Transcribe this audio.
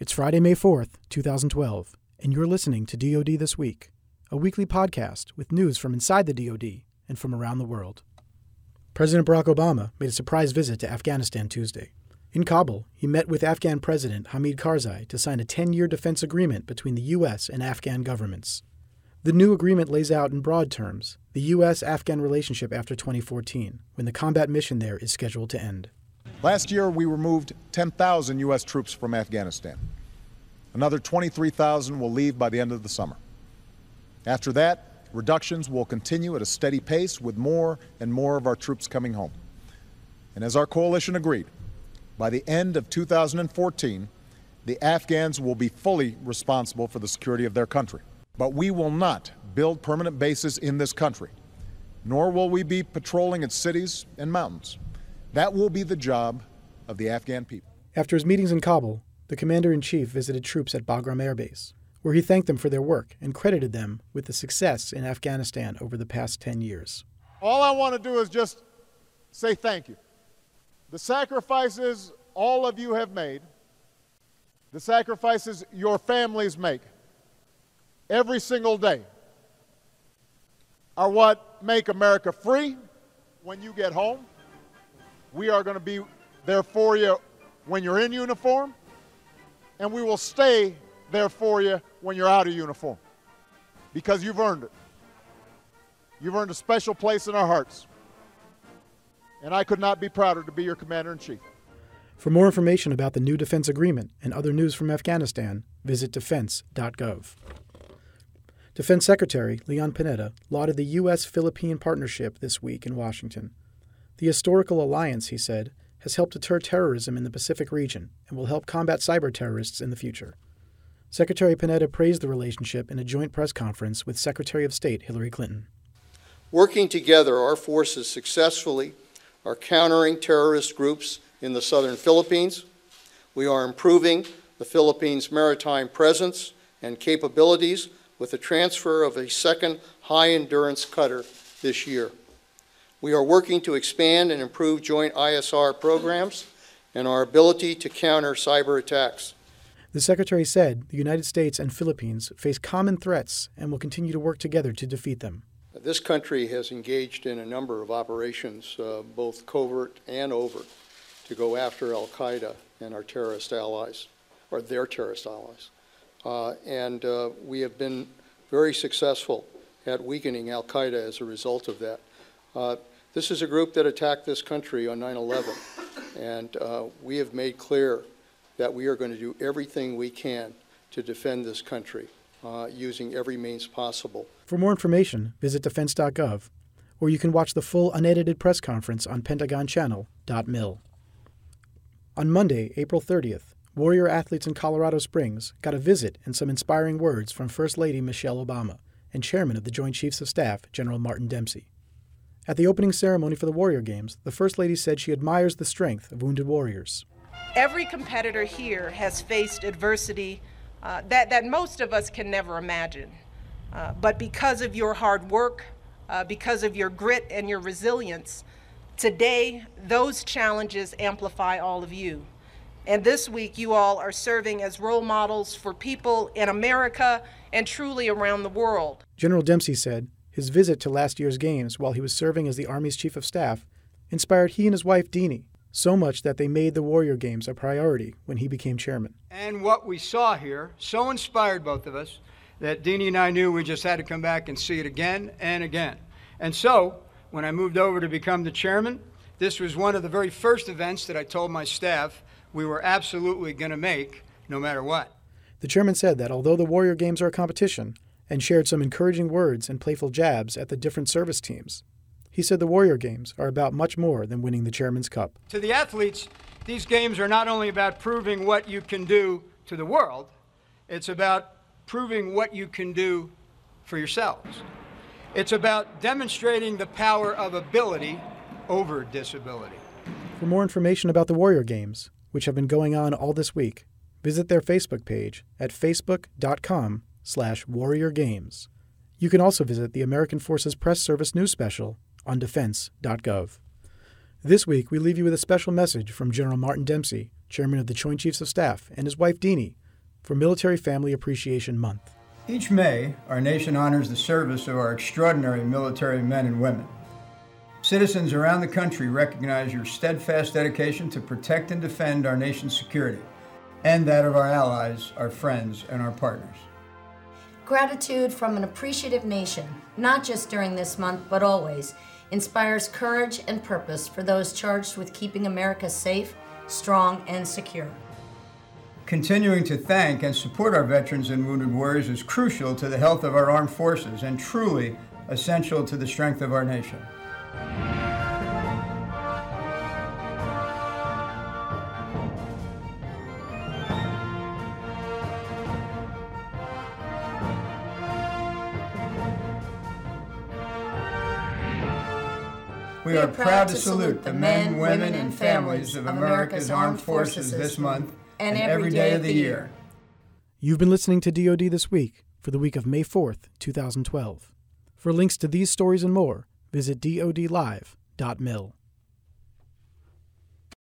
It's Friday, May 4th, 2012, and you're listening to DoD This Week, a weekly podcast with news from inside the DoD and from around the world. President Barack Obama made a surprise visit to Afghanistan Tuesday. In Kabul, he met with Afghan President Hamid Karzai to sign a 10 year defense agreement between the U.S. and Afghan governments. The new agreement lays out in broad terms the U.S. Afghan relationship after 2014, when the combat mission there is scheduled to end. Last year, we removed 10,000 U.S. troops from Afghanistan. Another 23,000 will leave by the end of the summer. After that, reductions will continue at a steady pace with more and more of our troops coming home. And as our coalition agreed, by the end of 2014, the Afghans will be fully responsible for the security of their country. But we will not build permanent bases in this country, nor will we be patrolling its cities and mountains. That will be the job of the Afghan people. After his meetings in Kabul, the commander in chief visited troops at Bagram Air Base, where he thanked them for their work and credited them with the success in Afghanistan over the past 10 years. All I want to do is just say thank you. The sacrifices all of you have made, the sacrifices your families make every single day, are what make America free when you get home we are going to be there for you when you're in uniform, and we will stay there for you when you're out of uniform because you've earned it. You've earned a special place in our hearts. And I could not be prouder to be your commander in chief. For more information about the new defense agreement and other news from Afghanistan, visit defense.gov. Defense Secretary Leon Panetta lauded the U.S. Philippine partnership this week in Washington. The historical alliance, he said, has helped deter terrorism in the Pacific region and will help combat cyber terrorists in the future. Secretary Panetta praised the relationship in a joint press conference with Secretary of State Hillary Clinton. Working together, our forces successfully are countering terrorist groups in the southern Philippines. We are improving the Philippines' maritime presence and capabilities with the transfer of a second high endurance cutter this year. We are working to expand and improve joint ISR programs and our ability to counter cyber attacks. The Secretary said the United States and Philippines face common threats and will continue to work together to defeat them. This country has engaged in a number of operations, uh, both covert and overt, to go after Al Qaeda and our terrorist allies, or their terrorist allies. Uh, and uh, we have been very successful at weakening Al Qaeda as a result of that. Uh, this is a group that attacked this country on 9 11, and uh, we have made clear that we are going to do everything we can to defend this country uh, using every means possible. For more information, visit defense.gov, or you can watch the full unedited press conference on PentagonChannel.mil. On Monday, April 30th, Warrior athletes in Colorado Springs got a visit and some inspiring words from First Lady Michelle Obama and Chairman of the Joint Chiefs of Staff, General Martin Dempsey. At the opening ceremony for the Warrior Games, the First Lady said she admires the strength of wounded warriors. Every competitor here has faced adversity uh, that, that most of us can never imagine. Uh, but because of your hard work, uh, because of your grit and your resilience, today those challenges amplify all of you. And this week, you all are serving as role models for people in America and truly around the world. General Dempsey said his visit to last year's games while he was serving as the Army's Chief of Staff inspired he and his wife, Deanie, so much that they made the Warrior Games a priority when he became chairman. And what we saw here so inspired both of us that Deanie and I knew we just had to come back and see it again and again. And so, when I moved over to become the chairman, this was one of the very first events that I told my staff we were absolutely going to make no matter what. The chairman said that although the Warrior Games are a competition, and shared some encouraging words and playful jabs at the different service teams. He said the Warrior Games are about much more than winning the Chairman's Cup. To the athletes, these games are not only about proving what you can do to the world, it's about proving what you can do for yourselves. It's about demonstrating the power of ability over disability. For more information about the Warrior Games, which have been going on all this week, visit their Facebook page at facebook.com slash warrior games. You can also visit the American Forces Press Service news special on defense.gov. This week, we leave you with a special message from General Martin Dempsey, Chairman of the Joint Chiefs of Staff, and his wife Deanie, for Military Family Appreciation Month. Each May, our nation honors the service of our extraordinary military men and women. Citizens around the country recognize your steadfast dedication to protect and defend our nation's security and that of our allies, our friends, and our partners. Gratitude from an appreciative nation, not just during this month, but always, inspires courage and purpose for those charged with keeping America safe, strong, and secure. Continuing to thank and support our veterans and wounded warriors is crucial to the health of our armed forces and truly essential to the strength of our nation. We are proud to salute the men, women, and families of America's armed forces this month and every day of the year. You've been listening to DoD This Week for the week of May 4th, 2012. For links to these stories and more, visit dodlive.mil.